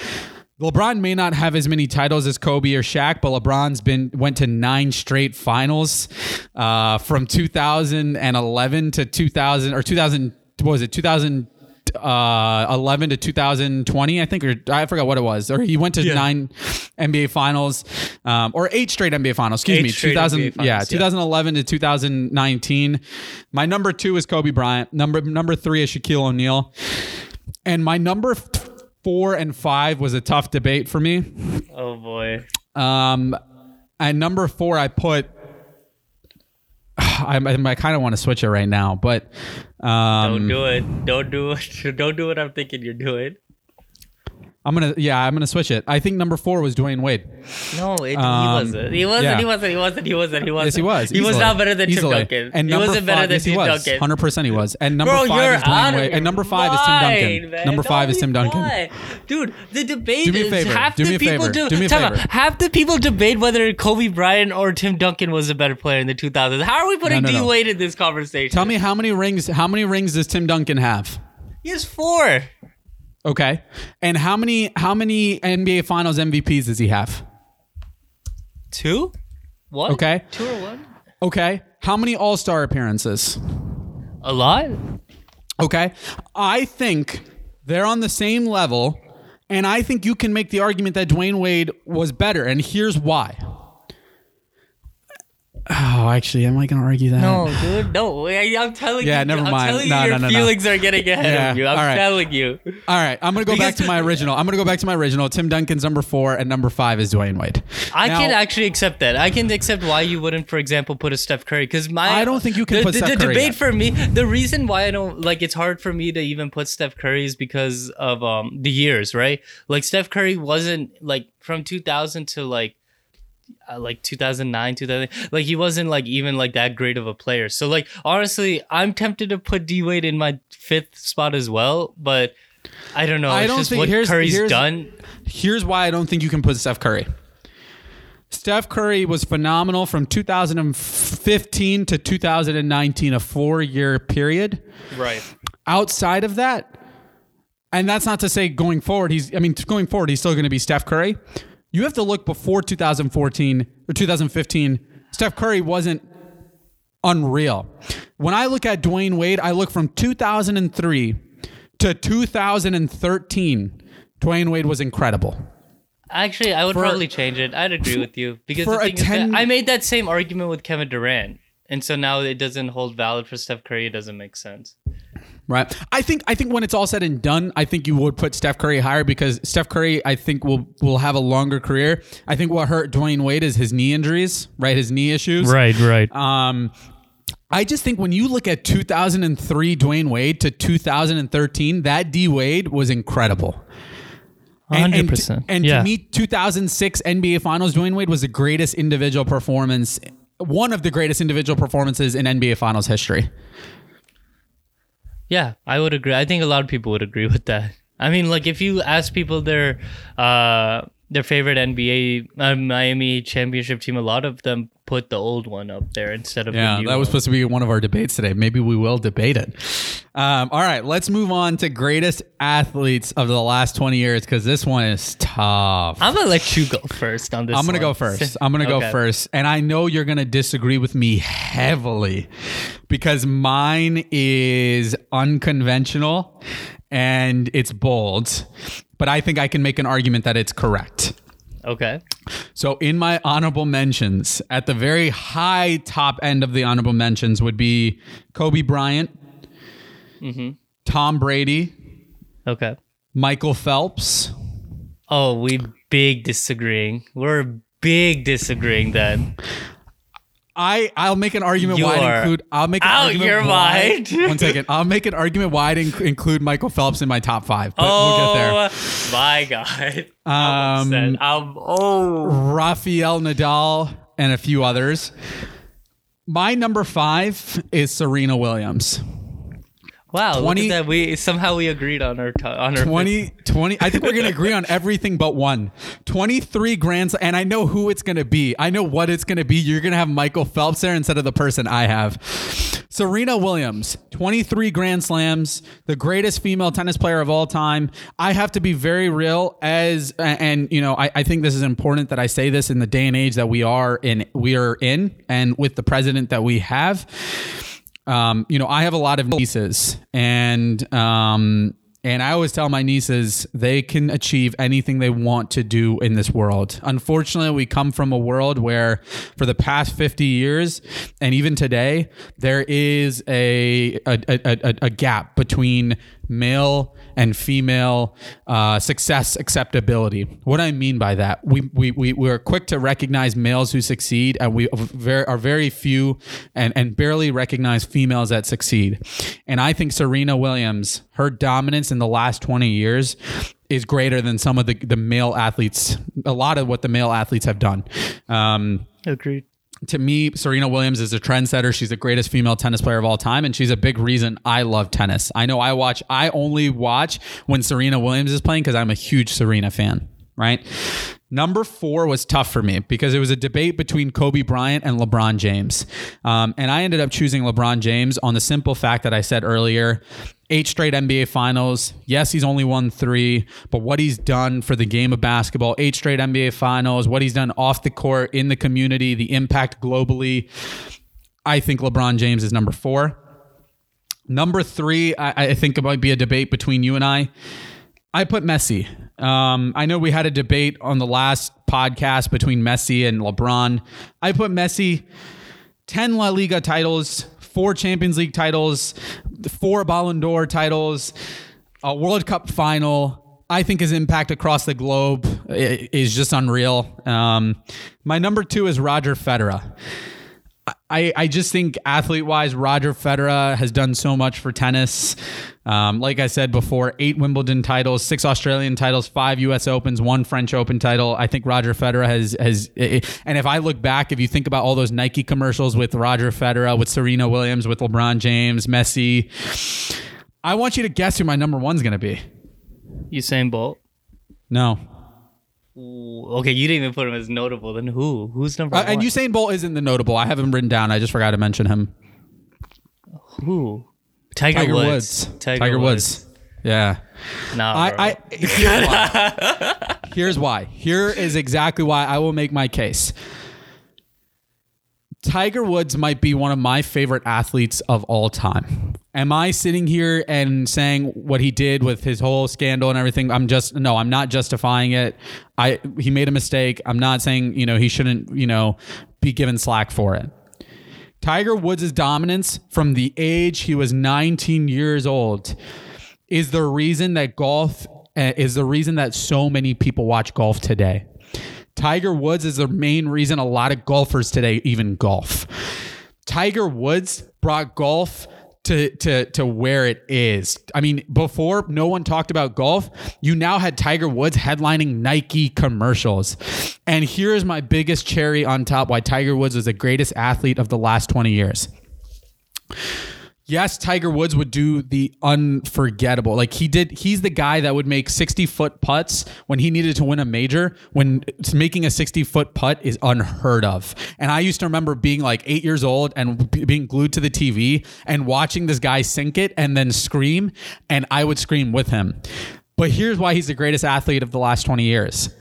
LeBron may not have as many titles as Kobe or Shaq, but LeBron's been went to nine straight finals uh, from 2011 to 2000 or 2000. What was it? 2000 uh 11 to 2020 i think or i forgot what it was or he went to Yeah. nine nba finals um or eight straight nba finals excuse Eight me 2000 NBA yeah finals, yeah. 2011 to 2019 my number two is kobe bryant number number three is shaquille o'neal and my number four and five was a tough debate for me Oh boy. um, at number four, I put I, I kind of want to switch it right now, but um, Don't do it. Don't do it. Don't do what I'm thinking you're doing. I'm gonna yeah, I'm gonna switch it. I think number four was Dwyane Wade. No, it, Um, he wasn't. He wasn't. yeah. He wasn't. He wasn't. He wasn't. He wasn't. Yes, he was. He was not better than Easily. Tim Duncan. And he wasn't five, better than yes, he Tim was. Duncan. Hundred percent, he was. And number Bro, five you're is Dwyane Wade. And number five is Tim Duncan. man. Number five Don't is Tim Duncan. Dude, the debate Do me a is favor. half Do the people do. Do me a favor. Half the people debate whether Kobe Bryant or Tim Duncan was a better player in the 2000s. How are we putting no, D no. Wade in this conversation? Tell me how many rings? How many rings does Tim Duncan have? he has four. Okay, and how many how many NBA Finals MVPs does he have? Two. One. Okay. Two or one. Okay, how many All Star appearances? A lot. Okay. I think they're on the same level. And I think you can make the argument that Dwyane Wade was better. And here's why. Oh, actually, am I going to argue that? No, dude, no. I, am telling Yeah, you. never I'm mind. telling No, you, your no, no, no. feelings are getting ahead Yeah, of you. I'm right. telling you. All right. I'm going to go back to my original. I'm going to go back to my original. Tim Duncan's number four, and number five is Dwyane Wade. I Now- can actually accept that. I can accept why you wouldn't, for example, put a Steph Curry because my I don't think you can the, put the, Steph the Curry debate yet. for me. The reason why I don't like it's hard for me to even put Steph Curry is because of um the years, right? Like Steph Curry wasn't like from 2000 to like uh, like 2009 2000 like he wasn't like even like that great of a player so like honestly i'm tempted to put d-wade in my fifth spot as well but i don't know I it's don't just think- what here's- curry's here's- done Here's why I don't think you can put Steph Curry. Steph Curry was phenomenal from 2015 to 2019, a four year period. right outside of that, and that's not to say going forward, he's, I mean, going forward, he's still going to be Steph Curry. You have to look before 2014 or 2015. Steph Curry wasn't unreal. When I look at Dwyane Wade, I look from 2003 to 2013. Dwyane Wade was incredible. Actually, I would For- probably change it. I'd agree with you because for the a thing is that 10 I made that same argument with Kevin Durant, and so now it doesn't hold valid for Steph Curry. It doesn't make sense. Right. I think I think when it's all said and done, I think you would put Steph Curry higher because Steph Curry, I think will will have a longer career. I think what hurt Dwyane Wade is his knee injuries, right? His knee issues. right. Right. Um, I just think when you look at 2003 Dwyane Wade to 2013, that D Wade was incredible. And- and to- 100%. And, Yeah. to me, 2006 NBA Finals, Dwyane Wade was the greatest individual performance, one of the greatest individual performances in NBA Finals history. Yeah, I would agree. I think a lot of people would agree with that. I mean, like if you ask people their uh their favorite NBA uh, Miami championship team, a lot of them put the old one up there instead of Yeah, the new that was one. supposed to be one of our debates today. Maybe we will debate it. Um, all right, let's move on to greatest athletes of the last 20 years because this one is tough. I'm gonna let you go first on this. I'm gonna one. go first. I'm gonna go first, and I know you're gonna disagree with me heavily because mine is unconventional and it's bold, but I think I can make an argument that it's correct. Okay. So, in my honorable mentions, at the very high top end of the honorable mentions would be Kobe Bryant, mm-hmm. Tom Brady, Okay. Michael Phelps. Oh, we big disagreeing. We're big disagreeing then. I I'll make an argument You why I'd include. I'll make an out argument your why, mind. one second. I'll make an argument why I'd inc- include Michael Phelps in my top five. But oh we'll get there. my god. Um, I'm. I'm, oh. Rafael Nadal and a few others. My number five is Serena Williams. Wow. 20 look at that. We somehow we agreed on our t- on our 20, 20 I think we're going to agree on everything but one. 23 grand and I know who it's going to be. I know what it's going to be. You're going to have Michael Phelps there instead of the person I have. Serena Williams, 23 grand slams, the greatest female tennis player of all time. I have to be very real as and you know, I, I think this is important that I say this in the day and age that we are in we are in and with the president that we have um, you know, I have a lot of nieces, and um, And I always tell my nieces they can achieve anything they want to do in this world. Unfortunately, we come from a world where for the past 50 years and even today, there is a, a, a, a, a gap between male and female uh, success acceptability. What I mean by that, we, we, we, we are quick to recognize males who succeed, and we are very few and, and barely recognize females that succeed. And I think Serena Williams, her dominance in the last 20 years, is greater than some of the, the male athletes, a lot of what the male athletes have done. Um, Agreed. To me, Serena Williams is a trendsetter. She's the greatest female tennis player of all time, and she's a big reason I love tennis. I know I watch, I only watch when Serena Williams is playing because I'm a huge Serena fan, right? Number four was tough for me because it was a debate between Kobe Bryant and LeBron James. Um, and I ended up choosing LeBron James on the simple fact that I said earlier eight straight NBA finals. Yes, he's only won three, but what he's done for the game of basketball, eight straight NBA finals, what he's done off the court, in the community, the impact globally. I think LeBron James is number four. Number three, I, I think it might be a debate between you and I. I put Messi. Um, I know we had a debate on the last podcast between Messi and LeBron. I put Messi 10 La Liga titles, four Champions League titles, four Ballon d'Or titles, a World Cup final. I think his impact across the globe is just unreal. Um, my number two is Roger Federer. I, I just think athlete wise, Roger Federer has done so much for tennis. Um, like I said before, eight Wimbledon titles, six Australian titles, five U.S. Opens, one French Open title. I think Roger Federer has has. And if I look back, if you think about all those Nike commercials with Roger Federer, with Serena Williams, with LeBron James, Messi, I want you to guess who my number one's going to be. Usain Bolt. No, Okay, you didn't even put him as notable. Then who? Who's number uh, one? and Usain Bolt isn't the notable. I have him written down. I just forgot to mention him. who? Tiger, Tiger Woods. Woods. Tiger, Woods. Yeah. Nah. I, I here's why. here's why. Here is exactly why I will make my case. Tiger Woods might be one of my favorite athletes of all time. Am I sitting here and saying what he did with his whole scandal and everything? I'm just no, I'm not justifying it. I he made a mistake. I'm not saying, you know, he shouldn't, you know, be given slack for it. Tiger Woods' dominance from the age he was 19 years old is the reason that golf uh, is the reason that so many people watch golf today. Tiger Woods is the main reason a lot of golfers today even golf. Tiger Woods brought golf to to to where it is. I mean, before no one talked about golf, you now had Tiger Woods headlining Nike commercials. And here's my biggest cherry on top why Tiger Woods is the greatest athlete of the last 20 years. Yes, Tiger Woods would do the unforgettable. Like he did, he's the guy that would make 60 foot putts when he needed to win a major, when making a 60 foot putt is unheard of. And I used to remember being like eight years old and being glued to the TV and watching this guy sink it and then scream, and I would scream with him. But here's why he's the greatest athlete of the last 20 years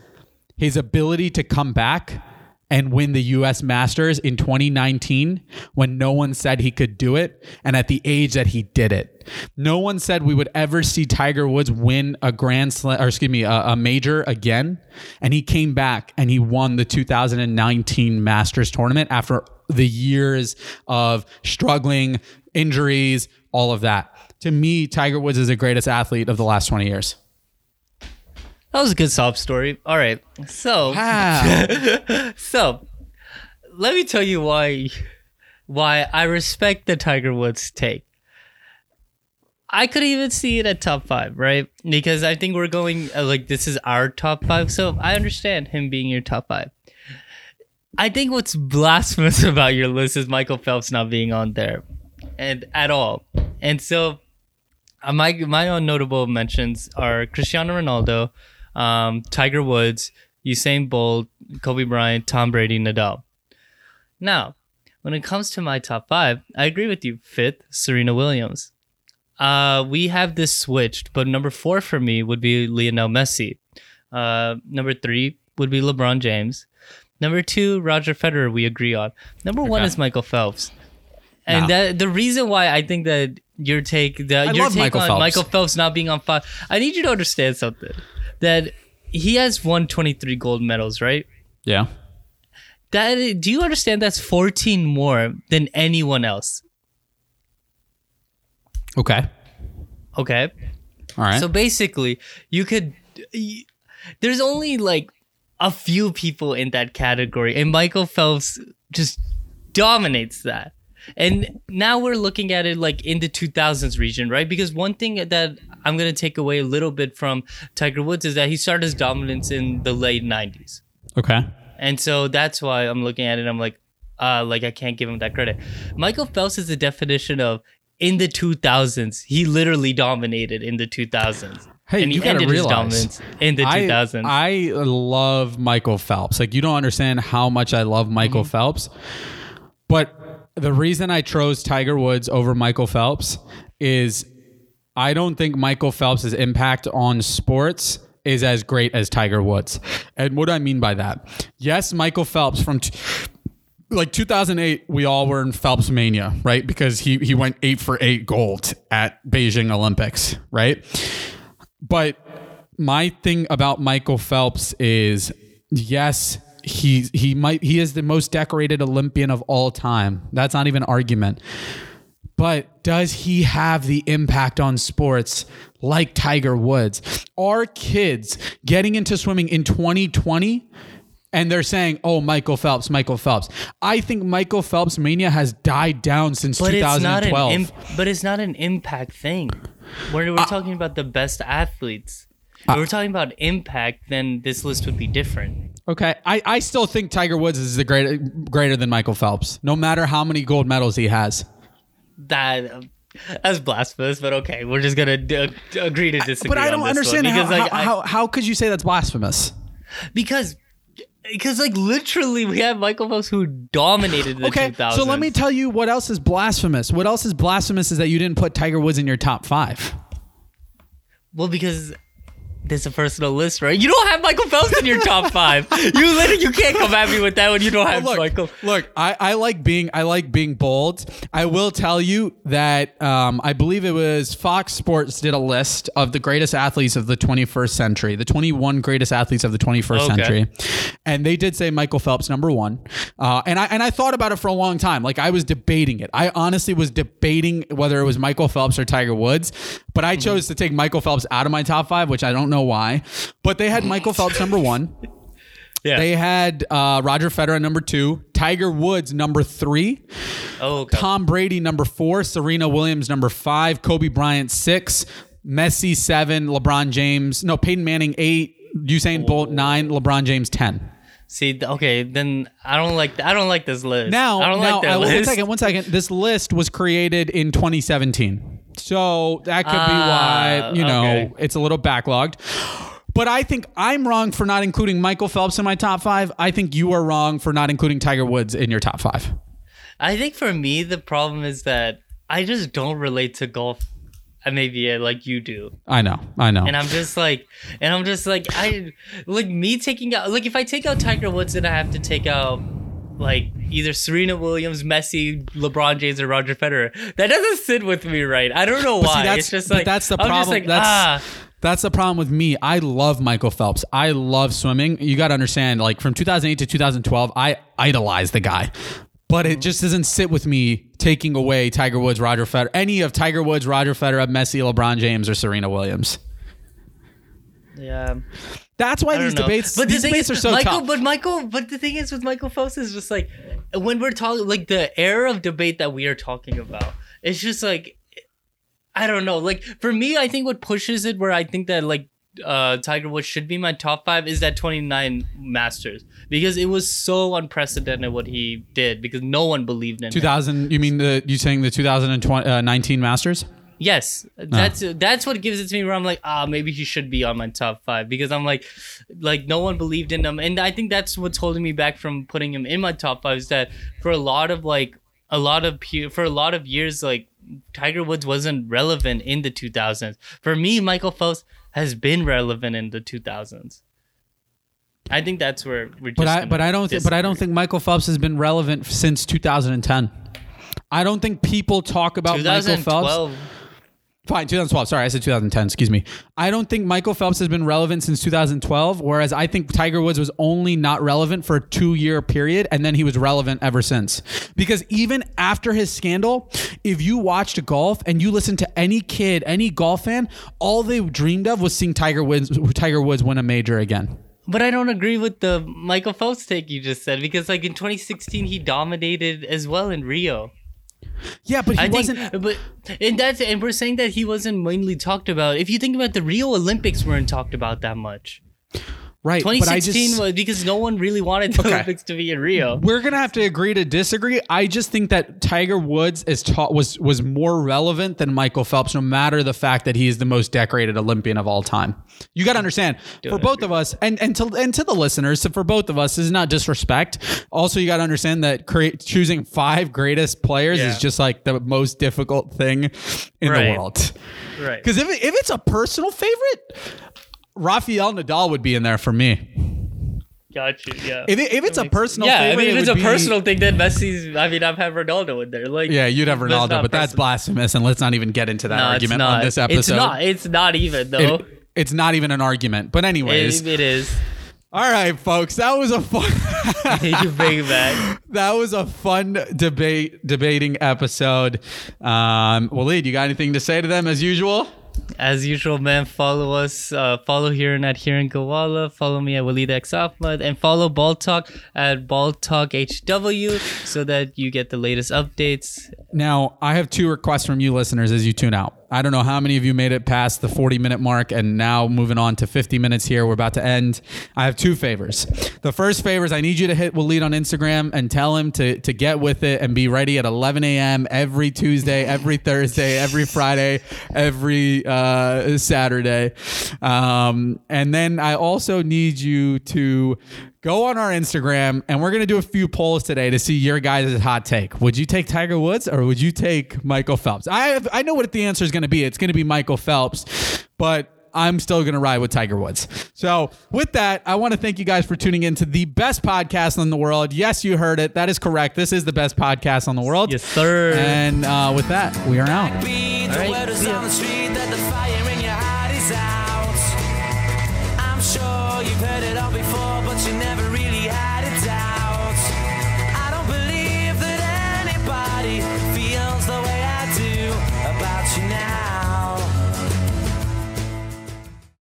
his ability to come back and win the US Masters in 2019 when no one said he could do it and at the age that he did it. No one said we would ever see Tiger Woods win a grand slam or excuse me, a, a major again. And he came back and he won the 2019 Masters tournament after the years of struggling, injuries, all of that. To me, Tiger Woods is the greatest athlete of the last 20 years. That was a good sob story. All right, so so let me tell you why why I respect the Tiger Woods take. I could even see it at top five, right? Because I think we're going uh, like this is our top five, so I understand him being your top five. I think what's blasphemous about your list is Michael Phelps not being on there, and at all. And so, uh, my my own notable mentions are Cristiano Ronaldo, um, Tiger Woods, Usain Bolt, Kobe Bryant, Tom Brady, Nadal. Now, when it comes to my top five, I agree with you. Fifth, Serena Williams. Uh, we have this switched, but number four for me would be Lionel Messi. Uh, number three would be LeBron James. Number two, Roger Federer. We agree on. Number one is Michael Phelps. And Nah. that the reason why I think that your take, the, your take Michael on Phelps. Michael Phelps not being on five. I need you to understand something. That he has won 23 gold medals, right? Yeah. That do you understand? That's 14 more than anyone else. Okay. Okay. All right. So basically, you could. y- There's only like a few people in that category, and Michael Phelps just dominates that. And now we're looking at it like in the 2000s region, right? Because one thing that I'm gonna take away a little bit from Tiger Woods is that he started his dominance in the late 90s, okay. and so that's why I'm looking at it. I'm like, uh, like I can't give him that credit. Michael Phelps is the definition of in the 2000s. He literally dominated in the 2000s. Hey, and he you gotta ended his realize, dominance in the I, 2000s. I love Michael Phelps. Like you don't understand how much I love Michael Mm-hmm. Phelps. But the reason I chose Tiger Woods over Michael Phelps is I don't think Michael Phelps' impact on sports is as great as Tiger Woods. And what do I mean by that? Yes, Michael Phelps from t- like 2008, we all were in Phelps mania, right? Because he he went eight for eight gold at Beijing Olympics, right? But my thing about Michael Phelps is yes, he he might he is the most decorated Olympian of all time. That's not even argument. But does he have the impact on sports like Tiger Woods? Are kids getting into swimming in 2020 and they're saying, "Oh, Michael Phelps, Michael Phelps." I think Michael Phelps mania has died down since but it's not an 2012. imp- but it's not an impact thing. We're, Uh, we're talking about the best athletes. If we're talking about impact, then this list would be different. Okay, I, I still think Tiger Woods is the great, greater than Michael Phelps, no matter how many gold medals he has. That um, that's blasphemous, but okay, we're just gonna d- agree to disagree. But I don't understand how, because like how, I- how, how could you say that's blasphemous? because because like literally we have Michael Phelps who dominated the Okay, 2000s. so let me tell you what else is blasphemous. What else is blasphemous is that you didn't put Tiger Woods in your top five. well because there's a personal list, right? You don't have Michael Phelps in your top five. You literally you can't come at me with that when you don't have look, Michael. look, I, I like being I like being bold. I will tell you that um, I believe it was Fox Sports did a list of the greatest athletes of the 21st century, the 21 greatest athletes of the 21st Okay. century, and they did say Michael Phelps number one. Uh, and I and I thought about it for a long time. Like I was debating it. I honestly was debating whether it was Michael Phelps or Tiger Woods, but I chose to take Michael Phelps out of my top five, which I don't know why. But they had Michael Phelps number one. Yeah. They had uh, Roger Federer number two, Tiger Woods number three, oh, okay. Tom Brady number four, Serena Williams number five, Kobe Bryant six, Messi seven, LeBron James no Peyton Manning eight, Usain Bolt nine, LeBron James ten. See, okay, then I don't like I don't like this list. Now, I don't now like that uh, list. second, one second. This list was created in 2017, so that could be Ah, why you know okay. it's a little backlogged. But I think I'm wrong for not including Michael Phelps in my top five. I think you are wrong for not including Tiger Woods in your top five. I think for me the problem is that I just don't relate to golf. uh, Maybe uh, like you do, I know, I know. and I'm just like, and I'm just like, I like me taking out like if I take out Tiger Woods, then I have to take out like either Serena Williams, Messi, LeBron James, or Roger Federer. That doesn't sit with me right. I don't know But why. see, that's, it's just like that's the I'm problem. like, that's ah. that's the problem with me. I love Michael Phelps. I love swimming. You got to understand, like from 2008 to 2012, I idolized the guy. But it just doesn't sit with me taking away Tiger Woods, Roger Federer, any of Tiger Woods, Roger Federer, Messi, LeBron James, or Serena Williams. Yeah. That's why these know. debates, but these the debates is, are so Michael, tough. But Michael, but the thing is with Michael Phelps is just like when we're talking, like the era of debate that we are talking about, it's just like I don't know. Like for me, I think what pushes it, where I think that like uh Tiger Woods should be my top five, is that 29 Masters because it was so unprecedented what he did because no one believed in him. 2000, you mean the you saying the 2019 Masters? Yes, that's that's what gives it to me. Where I'm like, ah, maybe he should be on my top five because I'm like, like no one believed in him, and I think that's what's holding me back from putting him in my top five. Is that for a lot of like a lot of for a lot of years, like Tiger Woods wasn't relevant in the 2000s. For me, Michael Phelps has been relevant in the 2000s. I think that's where we're. Just But I but I don't th- but I don't think Michael Phelps has been relevant since 2010. I don't think people talk about Michael Phelps. 2012. Fine, 2012. Sorry, I said 2010. Excuse me. I don't think Michael Phelps has been relevant since 2012, whereas I think Tiger Woods was only not relevant for a two year period, and then he was relevant ever since. Because even after his scandal, if you watched golf and you listened to any kid, any golf fan, all they dreamed of was seeing Tiger Woods, Tiger Woods win a major again. But I don't agree with the Michael Phelps take you just said because like in 2016 he dominated as well in Rio. Yeah, but he I wasn't. think, but and that's and we're saying that he wasn't mainly talked about. If you think about the Rio Olympics, weren't talked about that much. Right, but I 2016 just. was because no one really wanted the Okay. Olympics to be in Rio. We're gonna have to agree to disagree. I just think that Tiger Woods is taught was was more relevant than Michael Phelps, no matter the fact that he is the most decorated Olympian of all time. You got to understand for both of us, and and to and to the listeners, so for both of us, this is not disrespect. Also, you got to understand that create, choosing five greatest players Yeah. is just like the most difficult thing in the world. Right. Because if it- if it's a personal favorite, Rafael Nadal would be in there for me. Got you. Yeah. If, it, if it's a personal, yeah, I mean, if it it's a would be- personal thing, then Messi's. I mean, I've had Ronaldo in there. Like, Yeah, you'd have Ronaldo, not but that's personal. blasphemous, and let's not even get into that No, argument on this episode. It's not. It's not even though. It- it's not even an argument. But anyways, It, it is. all right, folks, that was a fun. you bring back. that was a fun debate debating episode. Um, Waleed, you got anything to say to them as usual? As usual, man, follow us. Uh, follow here and at Hiren Gawala. Follow me at Walid X Ahmad. And follow Ball Talk at Ball Talk HW so that you get the latest updates. Now, I have two requests from you listeners as you tune out. I don't know how many of you made it past the 40 minute mark and now moving on to 50 minutes here. We're about to end. I have two favors. The first favor is I need you to hit Waleed on Instagram and tell him to, to get with it and be ready at 11 a.m. every Tuesday, every Thursday, every Friday, every uh, Saturday. Um, and then I also need you to go on our Instagram and we're going to do a few polls today to see your guys' hot take. Would you take Tiger Woods or would you take Michael Phelps? I have, I know what the answer is going to be. It's going to be Michael Phelps, but I'm still going to ride with Tiger Woods. So, with that, I want to thank you guys for tuning in to the best podcast in the world. Yes, you heard it. That is correct. This is the best podcast on the world. Yes, sir. And uh, with that, we are out.